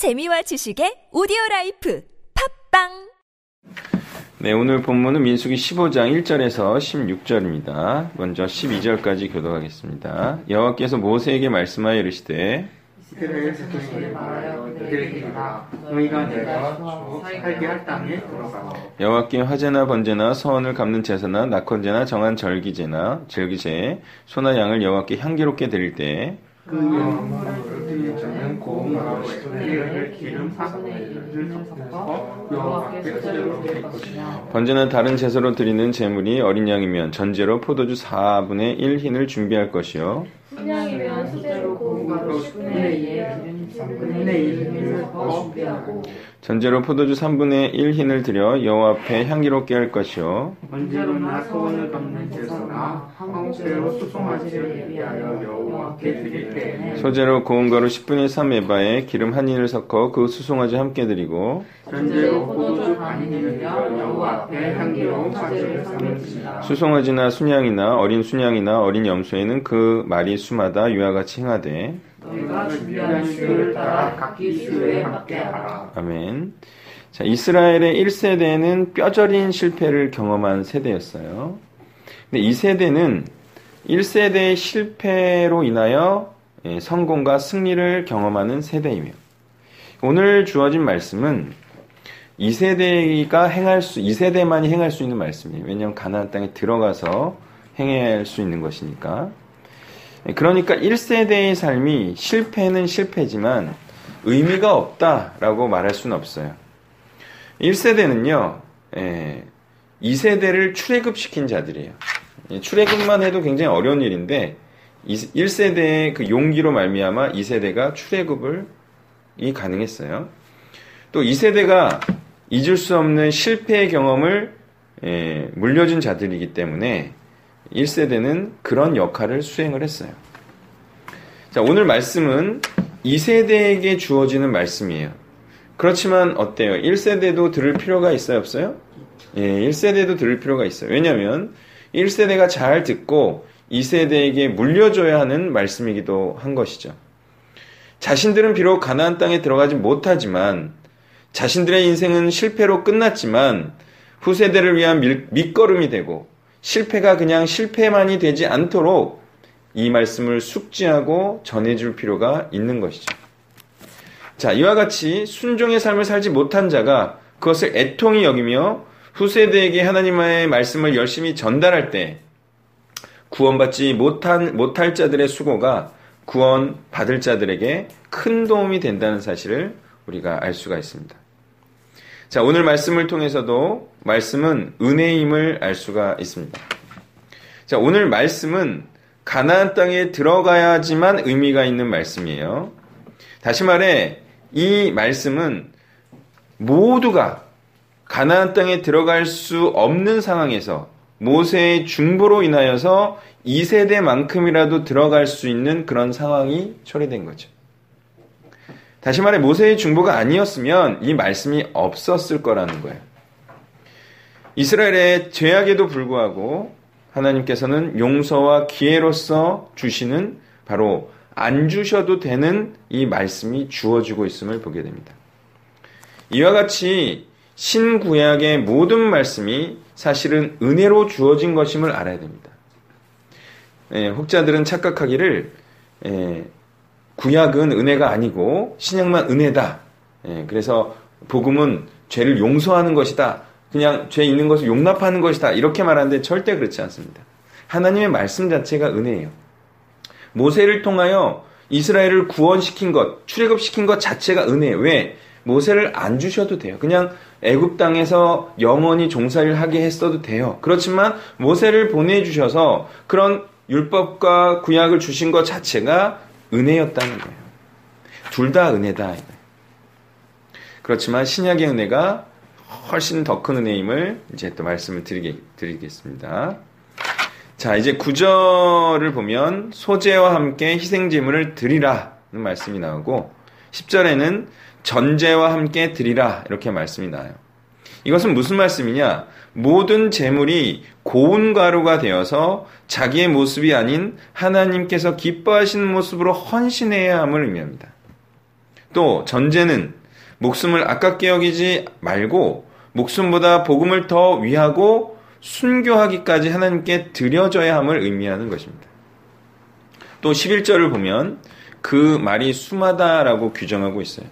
재미와 지식의 오디오 life 팟빵 네, 오늘 본문은 민수기 15장 1절에서 16절입니다. 먼저 12절까지 교독하겠습니다. 여호와께서 모세에게 말씀하여 이르시되 이스라엘 자손에게 말하여 그들에게 이르라 너희가 내가 주어 살게 할 땅에 들어가서 여호와께 화제나 번제나 서원을 갚는 제사나 낙헌제나 정한 절기제나 절기제 소나 양을 여호와께 향기롭게 드릴 때 그 고운 가루 10분의 1을 기름 4분의 1을 섞어서 여호와께 수제로 드릴 것이며 번제나 다른 제사로 드리는 제물이 어린 양이면 전제로 포도주 4분의 1 흰을 준비할 것이요. 순양이면 수제로 가루 10분의 1에 기름 3분의 1을 섞어 준비하고 전제로 포도주 3분의 1 흰을 드려 여호와 앞에 향기롭게 할 것이요. 번제로나 소원을 갚는 제사나 한국제로 수송화제를 예비하여 여호와께 드릴 때에는 소재로 고운 가루 10분의 3 에바에 기름 한 흰을 섞어 그 수송아지 함께 드리고 전제로 포도주 반인을 들여 여호와 앞에 향기로운 화제를 삼을지니라 수송아지나 순양이나 어린 순양이나 어린 염소에는 그 말이 수마다 이와 같이 행하되 너희가 준비한 수요를 따라 각기 수요에 맞게 하라 아멘. 자, 이스라엘의 1세대는 뼈저린 실패를 경험한 세대였어요. 근데 이 세대는 1세대의 실패로 인하여 예, 성공과 승리를 경험하는 세대이며 오늘 주어진 말씀은 2세대가 행할 수, 2세대만이 행할 수 있는 말씀이에요. 왜냐하면 가나안 땅에 들어가서 행할 수 있는 것이니까. 예, 그러니까 1세대의 삶이 실패는 실패지만 의미가 없다라고 말할 수는 없어요. 1세대는요, 예, 2세대를 출애굽시킨 자들이에요. 예, 출애굽만 해도 굉장히 어려운 일인데 1세대의 그 용기로 말미암아 2세대가 출애굽을 이 가능했어요. 또 2세대가 잊을 수 없는 실패의 경험을 예, 물려준 자들이기 때문에 1세대는 그런 역할을 수행을 했어요. 자, 오늘 말씀은 2세대에게 주어지는 말씀이에요. 그렇지만 어때요? 1세대도 들을 필요가 있어요, 없어요? 예, 1세대도 들을 필요가 있어요. 왜냐면 1세대가 잘 듣고 2세대에게 물려줘야 하는 말씀이기도 한 것이죠. 자신들은 비록 가나안 땅에 들어가지 못하지만 자신들의 인생은 실패로 끝났지만 후세대를 위한 밀, 밑거름이 되고 실패가 그냥 실패만이 되지 않도록 이 말씀을 숙지하고 전해줄 필요가 있는 것이죠. 자, 이와 같이 순종의 삶을 살지 못한 자가 그것을 애통히 여기며 후세대에게 하나님의 말씀을 열심히 전달할 때 구원받지 못한, 못할 자들의 수고가 구원 받을 자들에게 큰 도움이 된다는 사실을 우리가 알 수가 있습니다. 자, 오늘 말씀을 통해서도 말씀은 은혜임을 알 수가 있습니다. 자, 오늘 말씀은 가나안 땅에 들어가야지만 의미가 있는 말씀이에요. 다시 말해 이 말씀은 모두가 가나안 땅에 들어갈 수 없는 상황에서 모세의 중보로 인하여서 2세대만큼이라도 들어갈 수 있는 그런 상황이 초래된 거죠. 다시 말해 모세의 중보가 아니었으면 이 말씀이 없었을 거라는 거예요. 이스라엘의 죄악에도 불구하고 하나님께서는 용서와 기회로서 주시는 바로 안 주셔도 되는 이 말씀이 주어지고 있음을 보게 됩니다. 이와 같이 신구약의 모든 말씀이 사실은 은혜로 주어진 것임을 알아야 됩니다. 예, 혹자들은 착각하기를 예, 구약은 은혜가 아니고 신약만 은혜다. 예, 그래서 복음은 죄를 용서하는 것이다. 그냥 죄 있는 것을 용납하는 것이다. 이렇게 말하는데 절대 그렇지 않습니다. 하나님의 말씀 자체가 은혜예요. 모세를 통하여 이스라엘을 구원시킨 것, 출애굽시킨 것 자체가 은혜예요. 왜? 모세를 안 주셔도 돼요. 그냥 애굽 땅에서 영원히 종살이를 하게 했어도 돼요. 그렇지만 모세를 보내 주셔서 그런 율법과 구약을 주신 것 자체가 은혜였다는 거예요. 둘 다 은혜다. 그렇지만 신약의 은혜가 훨씬 더 큰 은혜임을 이제 또 말씀을 드리게, 드리겠습니다. 자, 이제 구절을 보면 소재와 함께 희생제물을 드리라는 말씀이 나오고 10절에는 전제와 함께 드리라 이렇게 말씀이 나와요. 이것은 무슨 말씀이냐? 모든 재물이 고운 가루가 되어서 자기의 모습이 아닌 하나님께서 기뻐하시는 모습으로 헌신해야 함을 의미합니다. 또 전제는 목숨을 아깝게 여기지 말고 목숨보다 복음을 더 위하고 순교하기까지 하나님께 드려져야 함을 의미하는 것입니다. 또 11절을 보면 그 말이 수마다라고 규정하고 있어요.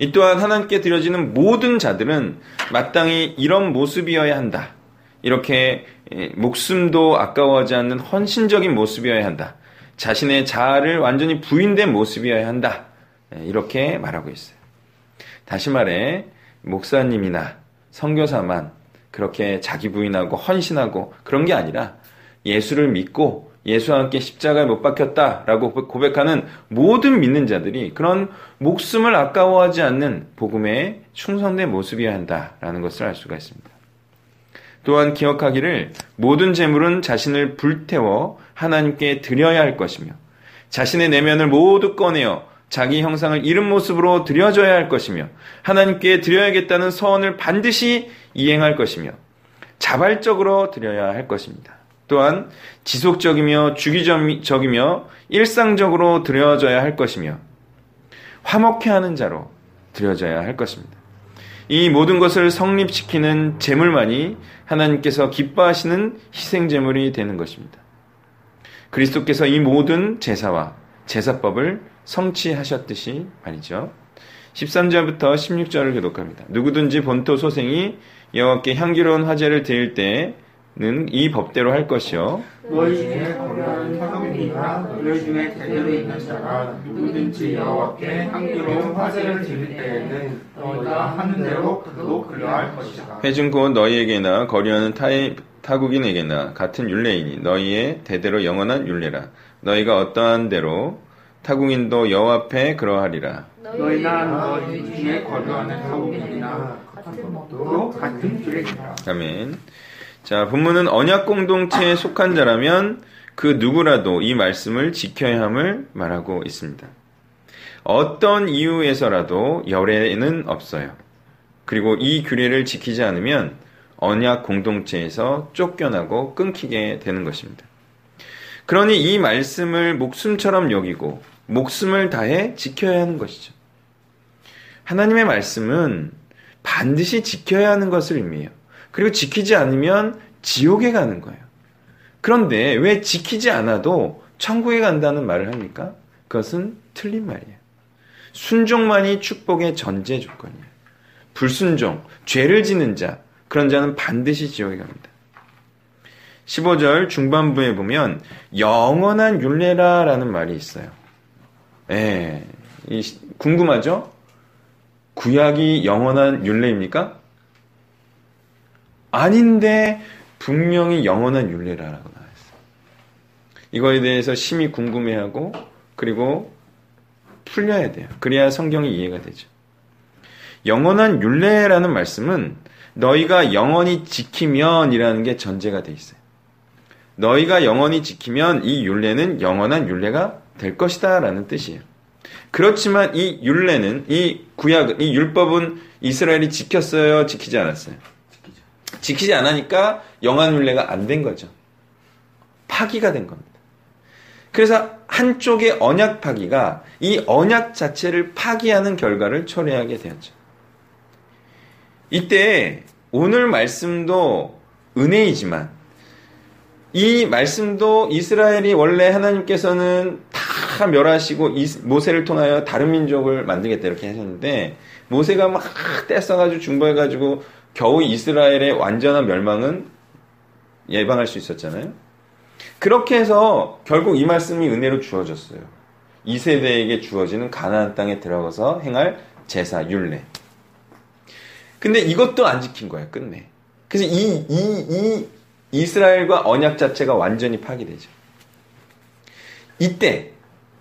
이 또한 하나님께 드려지는 모든 자들은 마땅히 이런 모습이어야 한다. 이렇게 목숨도 아까워하지 않는 헌신적인 모습이어야 한다. 자신의 자아를 완전히 부인된 모습이어야 한다. 이렇게 말하고 있어요. 다시 말해 목사님이나 선교사만 그렇게 자기 부인하고 헌신하고 그런 게 아니라 예수를 믿고 예수와 함께 십자가에 못 박혔다라고 고백하는 모든 믿는 자들이 그런 목숨을 아까워하지 않는 복음에 충성된 모습이어야 한다라는 것을 알 수가 있습니다. 또한 기억하기를 모든 재물은 자신을 불태워 하나님께 드려야 할 것이며 자신의 내면을 모두 꺼내어 자기 형상을 잃은 모습으로 드려져야 할 것이며 하나님께 드려야겠다는 서원을 반드시 이행할 것이며 자발적으로 드려야 할 것입니다. 또한 지속적이며 주기적이며 일상적으로 드려져야 할 것이며 화목해 하는 자로 드려져야 할 것입니다. 이 모든 것을 성립시키는 제물만이 하나님께서 기뻐하시는 희생 제물이 되는 것입니다. 그리스도께서 이 모든 제사와 제사법을 성취하셨듯이 말이죠. 13절부터 16절을 교독합니다. 누구든지 본토 소생이 여호와께 향기로운 화제를 드릴 때 는이 법대로 할 것이요. 너희 중에 거류하는 사람이나 너희 중에 제대로 있는 자가 누구든지 여호와께 향기로운 화제를 드릴 때에는 너희가 하는 대로 그도 그려할 것이다. 회중 곧 너희에게나 거류하는 타의 타국인에게나 같은 율례이니 너희의 대대로 영원한 율례라. 너희가 어떠한 대로 타국인도 여호와 앞에 그러하리라. 너희나 너희 중에 거류하는 타국인이나 같은 법도 같은 율례니라. 아멘. 자, 본문은 언약 공동체에 속한 자라면 그 누구라도 이 말씀을 지켜야 함을 말하고 있습니다. 어떤 이유에서라도 열애는 없어요. 그리고 이 규례를 지키지 않으면 언약 공동체에서 쫓겨나고 끊기게 되는 것입니다. 그러니 이 말씀을 목숨처럼 여기고 목숨을 다해 지켜야 하는 것이죠. 하나님의 말씀은 반드시 지켜야 하는 것을 의미해요. 그리고 지키지 않으면 지옥에 가는 거예요. 그런데 왜 지키지 않아도 천국에 간다는 말을 합니까? 그것은 틀린 말이에요. 순종만이 축복의 전제 조건이에요. 불순종, 죄를 지는 자, 그런 자는 반드시 지옥에 갑니다. 15절 중반부에 보면 영원한 윤례라라는 말이 있어요. 예, 궁금하죠? 구약이 영원한 윤례입니까? 아닌데 분명히 영원한 윤례라고 나왔어요. 이거에 대해서 심히 궁금해하고 그리고 풀려야 돼요. 그래야 성경이 이해가 되죠. 영원한 윤례라는 말씀은 너희가 영원히 지키면이라는 게 전제가 돼 있어요. 너희가 영원히 지키면 이 윤례는 영원한 윤례가 될 것이다라는 뜻이에요. 그렇지만 이 윤례는 이 구약 이 율법은 이스라엘이 지켰어요, 지키지 않았어요. 지키지 않으니까 영원 윤례가 안 된 거죠. 파기가 된 겁니다. 그래서 한쪽의 언약 파기가 이 언약 자체를 파기하는 결과를 초래하게 되었죠. 이때 오늘 말씀도 은혜이지만 이 말씀도 이스라엘이 원래 하나님께서는 다 멸하시고 모세를 통하여 다른 민족을 만들겠다 이렇게 하셨는데 모세가 막 떼써가지고 중보해가지고 겨우 이스라엘의 완전한 멸망은 예방할 수 있었잖아요. 그렇게 해서 결국 이 말씀이 은혜로 주어졌어요. 이 세대에게 주어지는 가나안 땅에 들어가서 행할 제사 율례. 근데 이것도 안 지킨 거예요. 끝내. 그래서 이, 이, 이 이스라엘과 언약 자체가 완전히 파괴되죠. 이때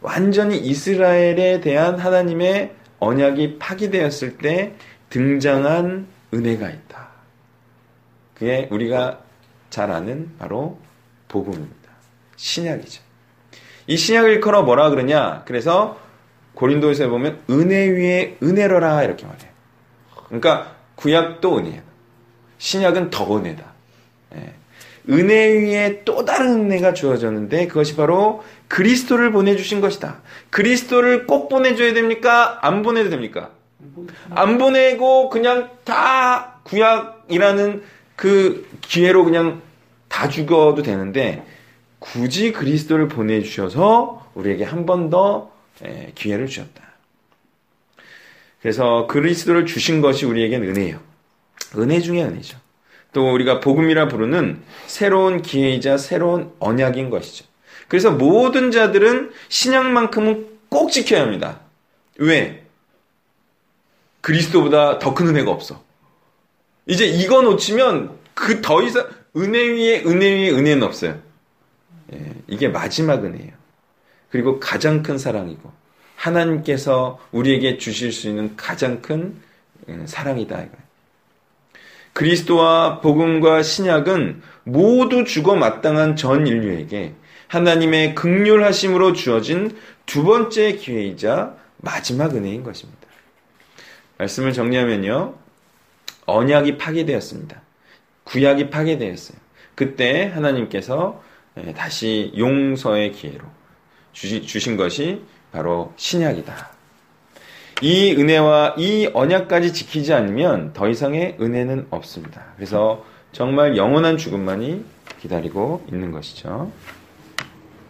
완전히 이스라엘에 대한 하나님의 언약이 파기되었을 때 등장한 은혜가 있다. 그게 우리가 잘 아는 바로 복음입니다. 신약이죠. 이 신약을 일컬어 뭐라 그러냐? 그래서 고린도에서 보면 은혜 위에 은혜로라 이렇게 말해요. 그러니까 구약도 은혜예요. 신약은 더 은혜다. 예. 은혜 위에 또 다른 은혜가 주어졌는데 그것이 바로 그리스도를 보내주신 것이다. 그리스도를 꼭 보내줘야 됩니까? 안 보내도 됩니까? 안 보내고 그냥 다 구약이라는 그 기회로 그냥 다 죽어도 되는데 굳이 그리스도를 보내주셔서 우리에게 한 번 더 기회를 주셨다. 그래서 그리스도를 주신 것이 우리에겐 은혜예요. 은혜 중에 은혜죠. 또 우리가 복음이라 부르는 새로운 기회이자 새로운 언약인 것이죠. 그래서 모든 자들은 신약만큼은 꼭 지켜야 합니다. 왜? 그리스도보다 더 큰 은혜가 없어. 이제 이거 놓치면 그 더 이상 은혜 위에 은혜 위에 은혜는 없어요. 예, 이게 마지막 은혜예요. 그리고 가장 큰 사랑이고 하나님께서 우리에게 주실 수 있는 가장 큰 음, 사랑이다. 그리스도와 복음과 신약은 모두 죽어 마땅한 전 인류에게 하나님의 극률하심으로 주어진 두 번째 기회이자 마지막 은혜인 것입니다. 말씀을 정리하면요. 언약이 파괴되었습니다. 구약이 파괴되었어요. 그때 하나님께서 예, 다시 용서의 기회로 주신 것이 바로 신약이다. 이 은혜와 이 언약까지 지키지 않으면 더 이상의 은혜는 없습니다. 그래서 정말 영원한 죽음만이 기다리고 있는 것이죠.